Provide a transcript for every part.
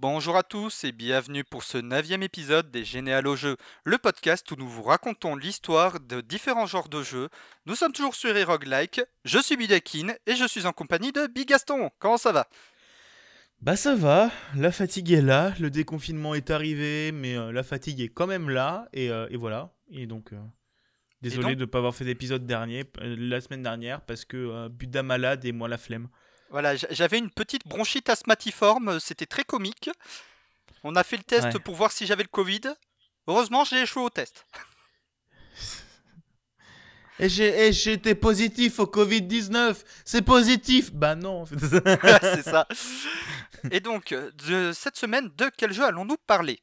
Bonjour à tous et bienvenue pour ce neuvième épisode des Généalogies Jeux, le podcast où nous vous racontons l'histoire de différents genres de jeux. Nous sommes toujours sur Roguelike, je suis Bidakin et je suis en compagnie de Bigaston. Comment ça va? Bah ça va, la fatigue est là, le déconfinement est arrivé, mais euh, la fatigue est quand même là, et, euh, et voilà. Et donc, euh, désolé de ne pas avoir fait d'épisode dernier, la semaine dernière, parce que Buda malade et moi la flemme. Voilà, j'avais une petite bronchite asthmatiforme, c'était très comique. On a fait le test pour voir si j'avais le Covid. Heureusement, j'ai échoué au test. Et été positif au Covid-19. C'est positif? Bah non. c'est ça. Et donc, de cette semaine, de quel jeu allons-nous parler?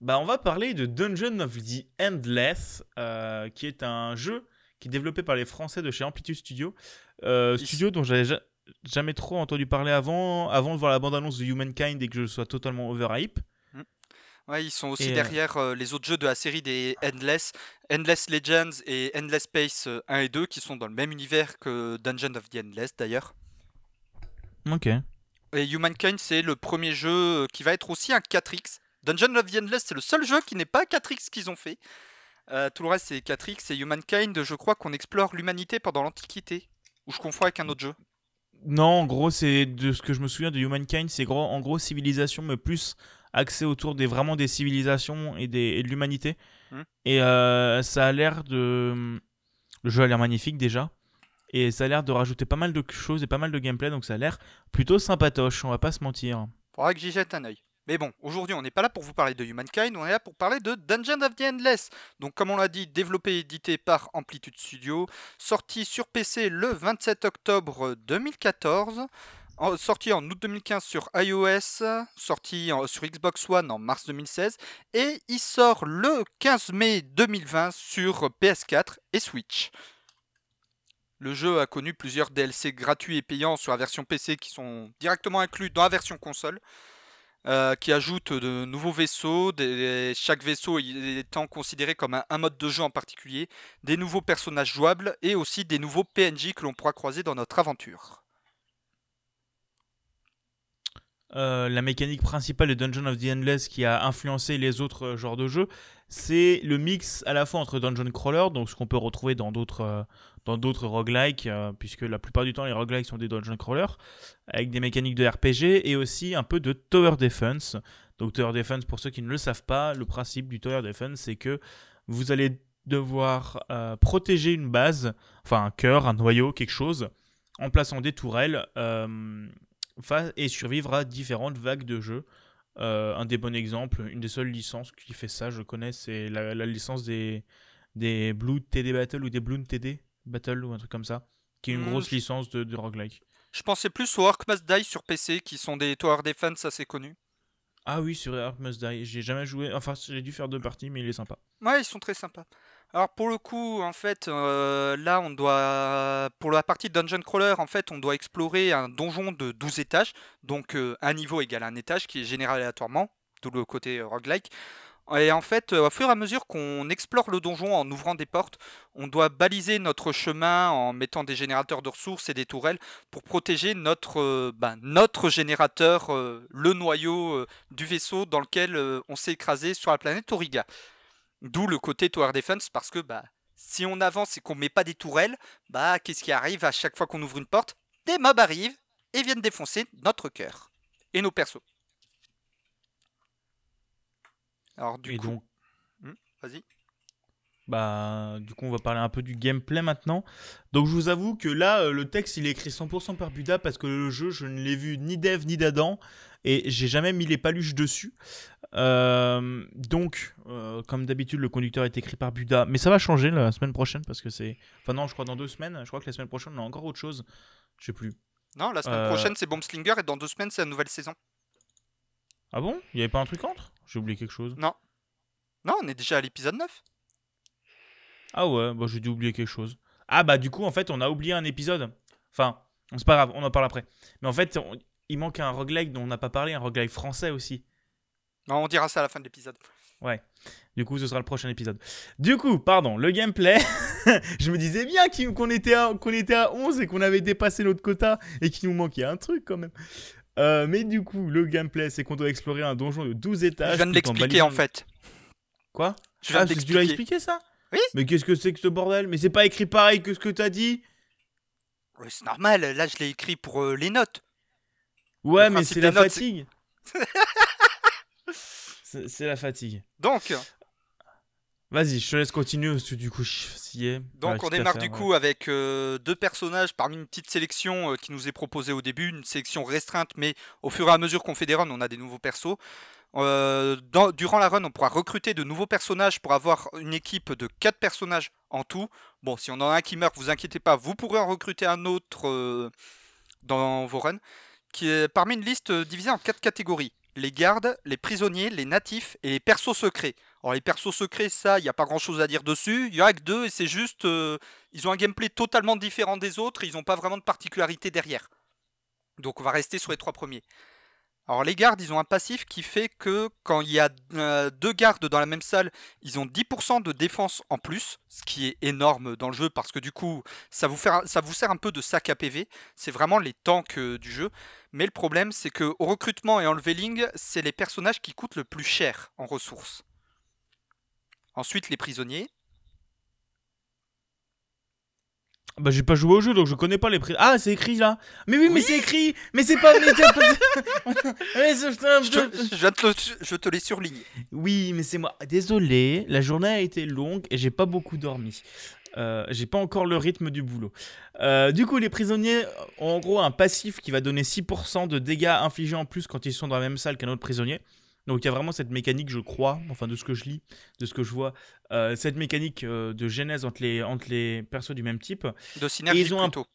Bah, on va parler de Dungeon of the Endless, euh, qui est un jeu qui est développé par les Français de chez Amplitude Studio. Euh, studio dont j'avais jamais trop entendu parler avant, avant de voir la bande-annonce de Humankind et que je sois totalement overhype. Hmm. Ouais, ils sont aussi euh, derrière euh, les autres jeux de la série des Endless, Endless Legends et Endless Space 1 et 2 qui sont dans le même univers que Dungeon of the Endless d'ailleurs. Ok. Et Humankind, c'est le premier jeu qui va être aussi un 4X. Dungeon of the Endless, c'est le seul jeu qui n'est pas 4X qu'ils ont fait. Tout le reste, c'est 4X et Humankind, je crois qu'on explore l'humanité pendant l'Antiquité. Ou je confonds avec un autre jeu Non, en gros, c'est de ce que je me souviens de Humankind, c'est en gros civilisation, mais plus axé autour des vraiment des civilisations et, des, de l'humanité. Hmm. Et euh, ça a l'air de. Le jeu a l'air magnifique déjà. Et ça a l'air de rajouter pas mal de choses et pas mal de gameplay, donc ça a l'air plutôt sympatoche, on va pas se mentir. Faudra que j'y jette un oeil. Mais bon, aujourd'hui, on n'est pas là pour vous parler de Humankind, on est là pour parler de Dungeon of the Endless. Donc, comme on l'a dit, développé et édité par Amplitude Studio, sorti sur PC le 27 octobre 2014, sorti en août 2015 sur iOS, sorti sur Xbox One en mars 2016, et il sort le 15 mai 2020 sur PS4 et Switch. Le jeu a connu plusieurs DLC gratuits et payants sur la version PC qui sont directement inclus dans la version console. Euh, qui ajoute de nouveaux vaisseaux, chaque vaisseau étant considéré comme un, mode de jeu en particulier, des nouveaux personnages jouables et aussi des nouveaux PNJ que l'on pourra croiser dans notre aventure. Euh, la mécanique principale de Dungeon of the Endless qui a influencé les autres euh, genres de jeux, c'est le mix à la fois entre Dungeon Crawler, donc ce qu'on peut retrouver dans d'autres dans d'autres roguelikes, euh, puisque la plupart du temps les roguelikes sont des dungeon crawlers, avec des mécaniques de RPG et aussi un peu de tower defense. Donc tower defense, pour ceux qui ne le savent pas, le principe du tower defense, c'est que vous allez devoir euh, protéger une base, enfin un cœur, un noyau, quelque chose, en plaçant des tourelles euh, et survivre à différentes vagues de jeu. un des bons exemples, une des seules licences qui fait ça, je connais, c'est la, licence des, des Blue TD Battle ou des Bloom TD. Battle ou un truc comme ça, qui est une hmm, grosse licence de, de roguelike. Je pensais plus aux Ark Must Die sur PC, qui sont des tower defense assez connus. Ah oui, sur Ark Must Die, j'ai jamais joué, enfin j'ai dû faire deux parties, mais il est sympa. Ouais, ils sont très sympas. Alors pour le coup, en fait, euh, là on doit, pour la partie Dungeon Crawler, en fait, on doit explorer un donjon de 12 étages, donc euh, un niveau égale un étage qui est généré aléatoirement, d'où le côté euh, roguelike. Et en fait, au fur et à mesure qu'on explore le donjon en ouvrant des portes, on doit baliser notre chemin en mettant des générateurs de ressources et des tourelles pour protéger notre, euh, ben, notre générateur, euh, le noyau euh, du vaisseau dans lequel on s'est écrasé sur la planète Auriga. D'où le côté Tower Defense, parce que bah, si on avance et qu'on met pas des tourelles, bah, qu'est-ce qui arrive à chaque fois qu'on ouvre une porte? Des mobs arrivent et viennent défoncer notre cœur et nos persos. Alors du coup, hmm, vas-y. Bah, du coup, on va parler un peu du gameplay maintenant. Donc, je vous avoue que là, euh, le texte, il est écrit 100% par Buda parce que le jeu, je ne l'ai vu ni d'Eve ni d'Adam et j'ai jamais mis les paluches dessus. Euh, donc, euh, comme d'habitude, le conducteur est écrit par Buda, mais ça va changer la semaine prochaine parce que c'est. Enfin, non, je crois dans deux semaines. Je crois que la semaine prochaine, on a encore autre chose. Je sais plus. Non, la semaine prochaine, c'est Bombslinger et dans deux semaines, c'est la nouvelle saison. Ah bon? Il n'y avait pas un truc entre? J'ai oublié quelque chose. Non. Non, on est déjà à l'épisode 9. Ah ouais, bah j'ai dû oublier quelque chose. Ah bah du coup, en fait, on a oublié un épisode. Enfin, c'est pas grave, on en parle après. Mais en fait, il manque un roguelike dont on n'a pas parlé, un roguelike français aussi. Non, on dira ça à la fin de l'épisode. Ouais. Du coup, ce sera le prochain épisode. Du coup, pardon, le gameplay. je me disais bien qu'on était, à, était à 11 et qu'on avait dépassé notre quota et qu'il nous manquait un truc quand même. Euh, mais du coup, le gameplay, c'est qu'on doit explorer un donjon de 12 étages. Je viens de tout en l'expliquer balisant- en fait. Quoi? Je viens Ah, de tu l'as l'expliquer. expliqué ça? Oui. Mais qu'est-ce que c'est que ce bordel? Mais c'est pas écrit pareil que ce que t'as dit? Ouais, c'est normal, là je l'ai écrit pour euh, les notes. Ouais, Le mais c'est la notes, fatigue. c'est la fatigue. Donc, Vas-y, je te laisse continuer parce que du coup, je suis fatigué. Donc on démarre faire, du ouais. coup avec euh, deux personnages parmi une petite sélection euh, qui nous est proposée au début, une sélection restreinte, mais au fur et à mesure qu'on fait des runs, on a des nouveaux persos. Euh, durant la run, on pourra recruter de nouveaux personnages pour avoir une équipe de 4 personnages en tout. Bon, si on en a un qui meurt, vous inquiétez pas, vous pourrez en recruter un autre euh, dans vos runs, qui est parmi une liste euh, divisée en 4 catégories. Les gardes, les prisonniers, les natifs et les persos secrets. Alors les persos secrets, ça, il n'y a pas grand-chose à dire dessus. Il y en a que deux et c'est juste... ils ont un gameplay totalement différent des autres, ils n'ont pas vraiment de particularité derrière. Donc on va rester sur les trois premiers. Alors les gardes, ils ont un passif qui fait que quand il y a euh, deux gardes dans la même salle, ils ont 10% de défense en plus, ce qui est énorme dans le jeu parce que du coup, ça vous, sert un peu de sac à PV. C'est vraiment les tanks euh, du jeu. Mais le problème, c'est que au recrutement et en leveling, c'est les personnages qui coûtent le plus cher en ressources. Ensuite, les prisonniers. Bah, j'ai pas joué au jeu donc je connais pas les prix. Ah, c'est écrit là. Mais oui, mais Oui. c'est écrit. Mais c'est pas. mais pas- Je te, je te le- je te les surligne. Oui, mais c'est moi. Désolé, la journée a été longue et j'ai pas beaucoup dormi. Euh, j'ai pas encore le rythme du boulot. Euh, du coup, les prisonniers ont en gros un passif qui va donner 6% de dégâts infligés en plus quand ils sont dans la même salle qu'un autre prisonnier. Donc il y a vraiment cette mécanique, je crois, enfin de ce que je lis, de ce que je vois, euh, cette mécanique euh, de genèse entre les, entre les persos du même type. De synergie ils ont un- plutôt.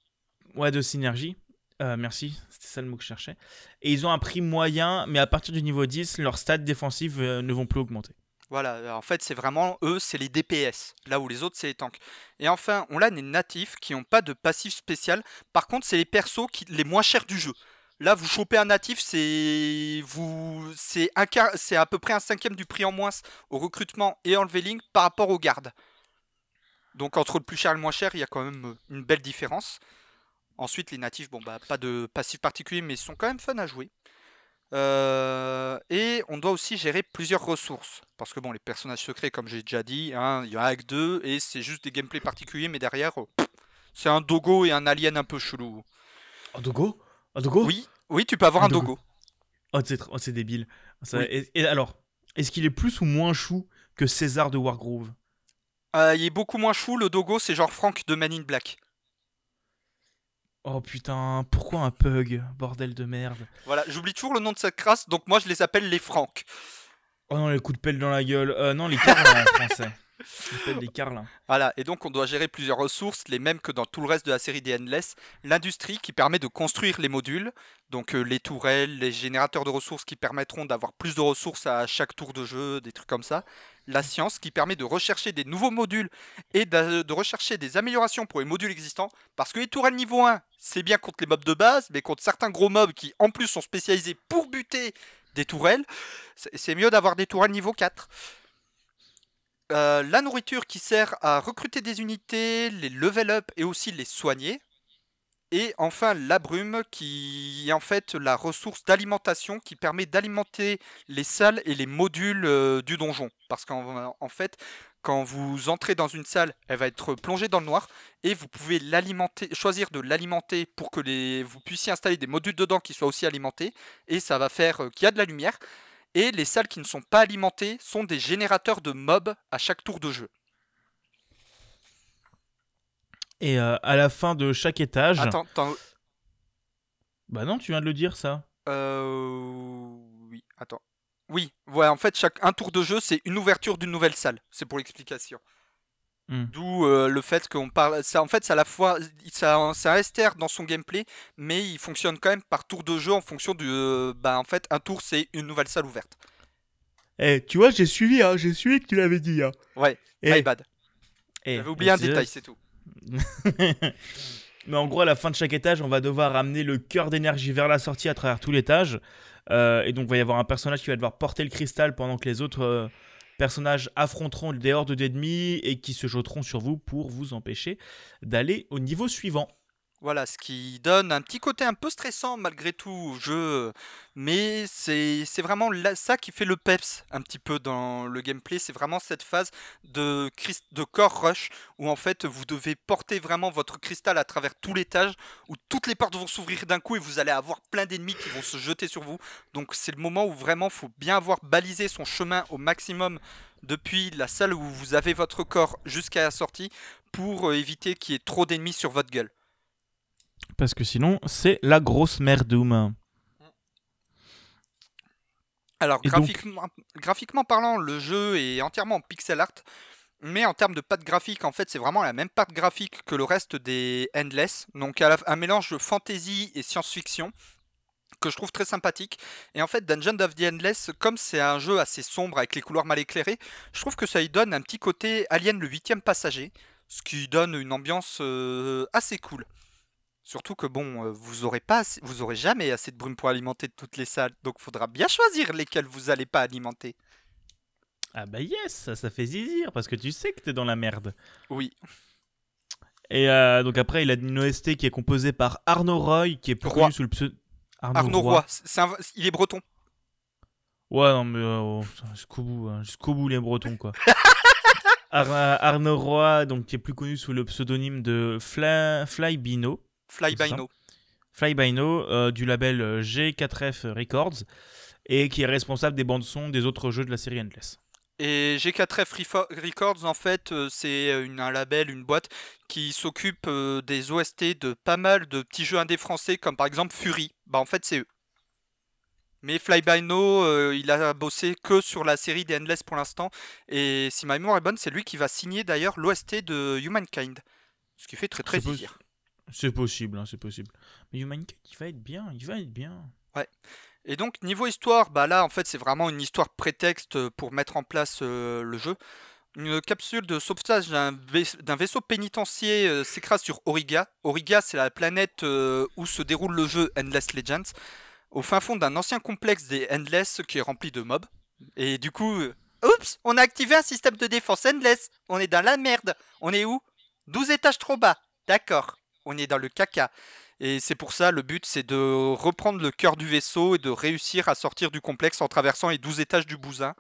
Ouais, de synergie. Euh, merci, c'était ça le mot que je cherchais. Et ils ont un prix moyen, mais à partir du niveau 10, leurs stats défensives ne vont plus augmenter. Voilà, en fait, c'est vraiment eux, c'est les DPS, là où les autres, c'est les tanks. Et enfin, on a des natifs qui n'ont pas de passif spécial. Par contre, c'est les persos qui, les moins chers du jeu. Là, vous chopez un natif, c'est vous, c'est un quart- c'est à peu près un cinquième du prix en moins au recrutement et en leveling par rapport aux gardes. Donc entre le plus cher et le moins cher, il y a quand même euh, une belle différence. Ensuite, les natifs, bon bah pas de passif particulier, mais ils sont quand même fun à jouer. Euh, et on doit aussi gérer plusieurs ressources. Parce que bon, les personnages secrets, comme j'ai déjà dit, hein, il y en a que deux, et c'est juste des gameplays particuliers, mais derrière, pff, c'est un dogo et un alien un peu chelou. Un dogo? Un dogo? Oui, oui, tu peux avoir Un un dogo. dogo. Oh, c'est oh, c'est débile. Ça- Oui. et, et alors, est-ce qu'il est plus ou moins chou que César de Wargroove Euh, il est beaucoup moins chou, le dogo, c'est genre Frank de Man in Black. Oh putain, pourquoi un pug Bordel de merde? Voilà, j'oublie toujours le nom de cette race, donc moi je les appelle les Franks. Oh non, les coups de pelle dans la gueule. Euh, non, les carlins en français. Les carlins. Voilà, et donc on doit gérer plusieurs ressources, les mêmes que dans tout le reste de la série des Endless. L'industrie qui permet de construire les modules, donc euh, les tourelles, les générateurs de ressources qui permettront d'avoir plus de ressources à chaque tour de jeu, des trucs comme ça. La science qui permet de rechercher des nouveaux modules et d'a- de rechercher des améliorations pour les modules existants. Parce que les tourelles niveau 1, c'est bien contre les mobs de base, mais contre certains gros mobs qui en plus sont spécialisés pour buter des tourelles, c'est mieux d'avoir des tourelles niveau 4. Euh, la nourriture qui sert à recruter des unités, les level up et aussi les soigner. Et enfin la brume qui est en fait la ressource d'alimentation qui permet d'alimenter les salles et les modules euh, du donjon. Parce qu'en en fait, quand vous entrez dans une salle, elle va être plongée dans le noir et vous pouvez l'alimenter, choisir de l'alimenter pour que les, vous puissiez installer des modules dedans qui soient aussi alimentés et ça va faire euh, qu'il y a de la lumière. Et les salles qui ne sont pas alimentées sont des générateurs de mobs à chaque tour de jeu. Et euh, à la fin de chaque étage. Attends, attends, Bah non, tu viens de le dire ça. euh, oui, attends. Oui, voilà, en fait, chaque un tour de jeu, c'est une ouverture d'une nouvelle salle. C'est pour l'explication. Hmm. D'où euh, le fait qu'on parle. Ça, en fait, ça à la fois, ça, c'est un STR dans son gameplay, mais il fonctionne quand même par tour de jeu en fonction du. euh, bah, en fait, un tour, c'est une nouvelle salle ouverte. Eh, tu vois, j'ai suivi, hein, j'ai suivi que tu l'avais dit. Hein. Ouais, Eh, my bad. eh, J'avais oublié un détail, c'est tout. Mais en gros, à la fin de chaque étage, on va devoir ramener le cœur d'énergie vers la sortie à travers tout l'étage. Euh, et donc, il va y avoir un personnage qui va devoir porter le cristal pendant que les autres euh, personnages affronteront des hordes d'ennemis et qui se jeteront sur vous pour vous empêcher d'aller au niveau suivant. Voilà, ce qui donne un petit côté un peu stressant malgré tout au jeu, mais c'est vraiment ça qui fait le peps un petit peu dans le gameplay, c'est vraiment cette phase de, de core rush où en fait vous devez porter vraiment votre cristal à travers tout l'étage, où toutes les portes vont s'ouvrir d'un coup et vous allez avoir plein d'ennemis qui vont se jeter sur vous. Donc c'est le moment où vraiment faut bien avoir balisé son chemin au maximum depuis la salle où vous avez votre corps jusqu'à la sortie pour euh, éviter qu'il y ait trop d'ennemis sur votre gueule. Parce que sinon, c'est la grosse merdoum. Alors, donc- graphiquement, graphiquement parlant, le jeu est entièrement en pixel art, mais en termes de patte graphique, en fait, c'est vraiment la même patte graphique que le reste des Endless. Donc, à la- un mélange de fantasy et science-fiction que je trouve très sympathique. Et en fait, Dungeon of the Endless, comme c'est un jeu assez sombre avec les couleurs mal éclairées, je trouve que ça y donne un petit côté Alien le huitième passager, ce qui donne une ambiance euh, assez cool. Surtout que bon, euh, vous aurez pas, assez- vous aurez jamais assez de brume pour alimenter toutes les salles, donc faudra bien choisir lesquelles vous allez pas alimenter. Ah bah yes, ça, ça fait zizir, parce que tu sais que t'es dans la merde. Oui, Et euh, donc après, il a une OST qui est composée par Arnaud Roy, qui est connu sous le pseudo... Arnaud Roy, un- il est breton. Ouais, non, mais euh, oh, jusqu'au bout, hein, jusqu'au bout les Bretons, quoi. Ar- Arnaud Roy, donc, qui est plus connu sous le pseudonyme de Fly, Flybino, Fly by. No. Flybino euh, du label euh, G4F Records, et qui est responsable des bandes son des autres jeux de la série Endless. Et G4F Refo- Records, en fait, euh, c'est un label, une boîte qui s'occupe des OST de pas mal de petits jeux indés français, comme par exemple Fury. Bah, en fait, c'est eux. Mais Fly by No, euh, il a bossé que sur la série des Endless pour l'instant. Et si ma mémoire est bonne, c'est lui qui va signer d'ailleurs l'OST de Humankind. Ce qui fait très très zizir. C'est possible, hein, c'est possible. Mais Humankind, il va être bien, il va être bien. Et donc niveau histoire, bah là en fait c'est vraiment une histoire prétexte euh, pour mettre en place euh, le jeu. Une capsule de sauvetage d'un vais- d'un vaisseau pénitentiaire euh, s'écrase sur Auriga. Auriga c'est la planète euh, où se déroule le jeu Endless Legends, au fin fond d'un ancien complexe des Endless qui est rempli de mobs. Et du coup, euh, oups, on a activé un système de défense Endless. On est dans la merde. On est où? 12 étages trop bas. D'accord. On est dans le caca. Et c'est pour ça, le but, c'est de reprendre le cœur du vaisseau et de réussir à sortir du complexe en traversant les 12 étages du bousin.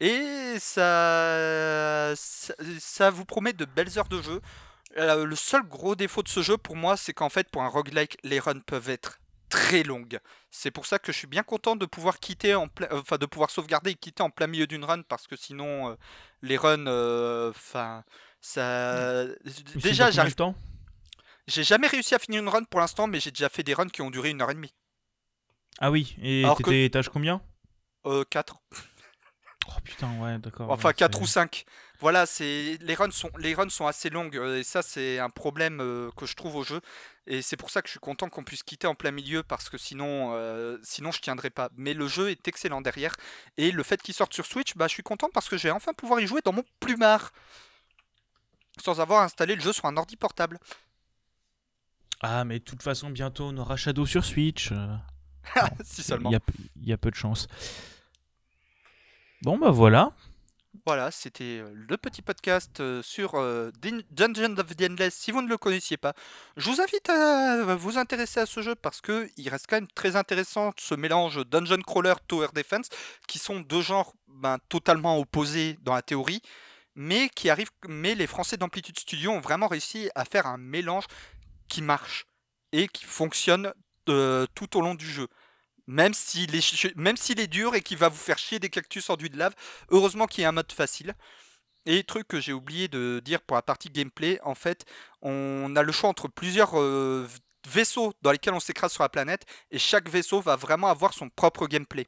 Et ça, ça, ça vous promet de belles heures de jeu. Euh, le seul gros défaut de ce jeu pour moi, c'est qu'en fait, pour un roguelike, les runs peuvent être très longues. C'est pour ça que je suis bien content de pouvoir quitter en plein, enfin de pouvoir sauvegarder et quitter en plein milieu d'une run parce que sinon euh, les runs, euh, enfin ça. Mais c'est Déjà, j'arrive temps j'ai jamais réussi à finir une run pour l'instant, mais j'ai déjà fait des runs qui ont duré une heure et demie. Ah oui, et Alors que- t'étais étage combien? Euh, 4. Oh putain, ouais, d'accord. Enfin, ouais, 4 c'est- ou 5. Voilà, c'est les runs sont les runs sont assez longues euh, et ça c'est un problème euh, que je trouve au jeu et c'est pour ça que je suis content qu'on puisse quitter en plein milieu parce que sinon euh, sinon je tiendrai pas. Mais le jeu est excellent derrière et le fait qu'il sorte sur Switch, bah je suis content parce que je vais enfin pouvoir y jouer dans mon plumard sans avoir installé le jeu sur un ordi portable. Ah, mais de toute façon, bientôt on aura Shadow sur Switch. euh, si seulement. Il y a, il y a peu de chance. Bon, bah voilà. Voilà, c'était euh, le petit podcast euh, sur Dungeon of the Endless. Si vous ne le connaissiez pas, je vous invite à vous intéresser à ce jeu parce que il reste quand même très intéressant ce mélange Dungeon Crawler Tower Defense, qui sont deux genres ben, totalement opposés dans la théorie, mais qui arrivent. Mais les Français d'Amplitude Studio ont vraiment réussi à faire un mélange qui marche et qui fonctionne euh, tout au long du jeu. Même s'il est, dur et qu'il va vous faire chier des cactus enduits de lave, heureusement qu'il y a un mode facile. Et truc que j'ai oublié de dire pour la partie gameplay, en fait, on a le choix entre plusieurs euh, vaisseaux dans lesquels on s'écrase sur la planète, et chaque vaisseau va vraiment avoir son propre gameplay.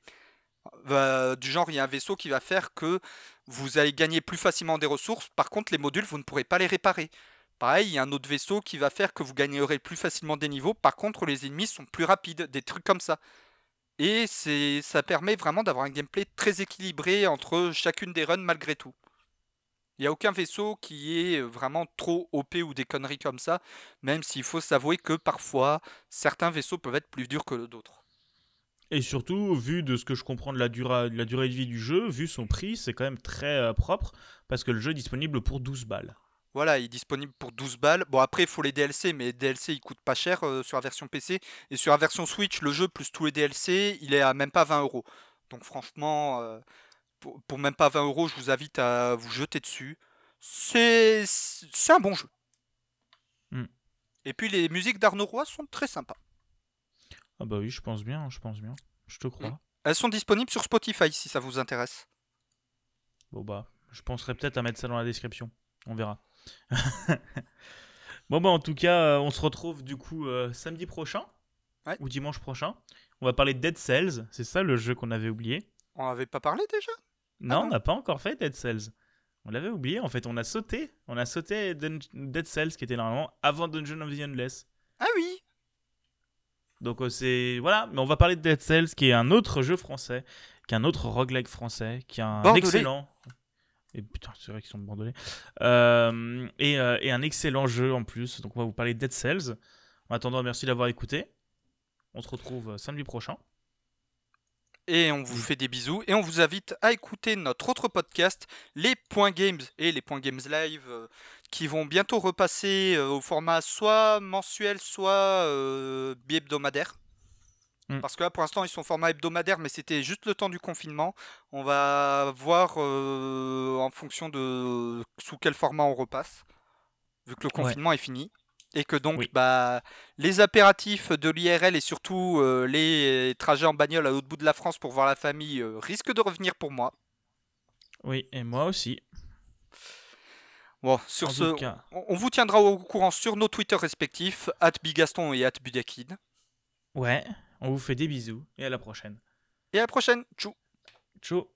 Euh, du genre, il y a un vaisseau qui va faire que vous allez gagner plus facilement des ressources, par contre les modules, vous ne pourrez pas les réparer. Pareil, il y a un autre vaisseau qui va faire que vous gagnerez plus facilement des niveaux, par contre les ennemis sont plus rapides, des trucs comme ça. Et ça permet vraiment d'avoir un gameplay très équilibré entre chacune des runs malgré tout. Il n'y a aucun vaisseau qui est vraiment trop OP ou des conneries comme ça, même s'il faut s'avouer que parfois certains vaisseaux peuvent être plus durs que d'autres. Et surtout, vu de ce que je comprends de la, dura- de la durée de vie du jeu, vu son prix, c'est quand même très euh, propre parce que le jeu est disponible pour 12 balles. Voilà, il est disponible pour 12 balles. Bon, après, il faut les DLC, mais les DLC, ils coûtent pas cher euh, sur la version PC. Et sur la version Switch, le jeu plus tous les DLC, il est à même pas 20 euros. Donc, franchement, euh, pour, pour même pas 20 euros, je vous invite à vous jeter dessus. C'est un bon jeu. Hmm. Et puis, les musiques d'Arnaud Roy sont très sympas. Ah bah oui, je pense bien, je pense bien. Je te crois. Elles sont disponibles sur Spotify si ça vous intéresse. Bon bah, je penserai peut-être à mettre ça dans la description. On verra. bon bah en tout cas, euh, on se retrouve du coup euh, samedi prochain Ouais. ou dimanche prochain. On va parler de Dead Cells. C'est ça le jeu qu'on avait oublié? On avait pas parlé déjà? Non, non. on n'a pas encore fait Dead Cells. On l'avait oublié. En fait, on a sauté. On a sauté Dun- Dead Cells qui était normalement avant Dungeon of the Endless. Ah oui Donc euh, c'est voilà, mais on va parler de Dead Cells qui est un autre jeu français, qui est un autre roguelike français, qui est un Bordelais. excellent. Et putain, c'est vrai qu'ils sont bordelais. Euh, et, euh, et un excellent jeu en plus. Donc on va vous parler de Dead Cells. En attendant, merci d'avoir écouté. On se retrouve euh, samedi prochain. Et on vous fait des bisous et on vous invite à écouter notre autre podcast, les Points Games et les Points Games Live, qui vont bientôt repasser au format soit mensuel, soit bi-hebdomadaire. Mm. Parce que là, pour l'instant, ils sont format hebdomadaire, mais c'était juste le temps du confinement. On va voir euh, en fonction de sous quel format on repasse, vu que le Ouais. confinement est fini. Et que donc, Oui. bah, les impératifs de l'IRL et surtout euh, les trajets en bagnole à l'autre bout de la France pour voir la famille euh, risquent de revenir pour moi. Oui, et moi aussi. Bon, sur en ce, on vous tiendra au courant sur nos Twitter respectifs, Bigaston et Budakin. ouais, on vous fait des bisous et à la prochaine. Et à la prochaine. Tchou Ciao.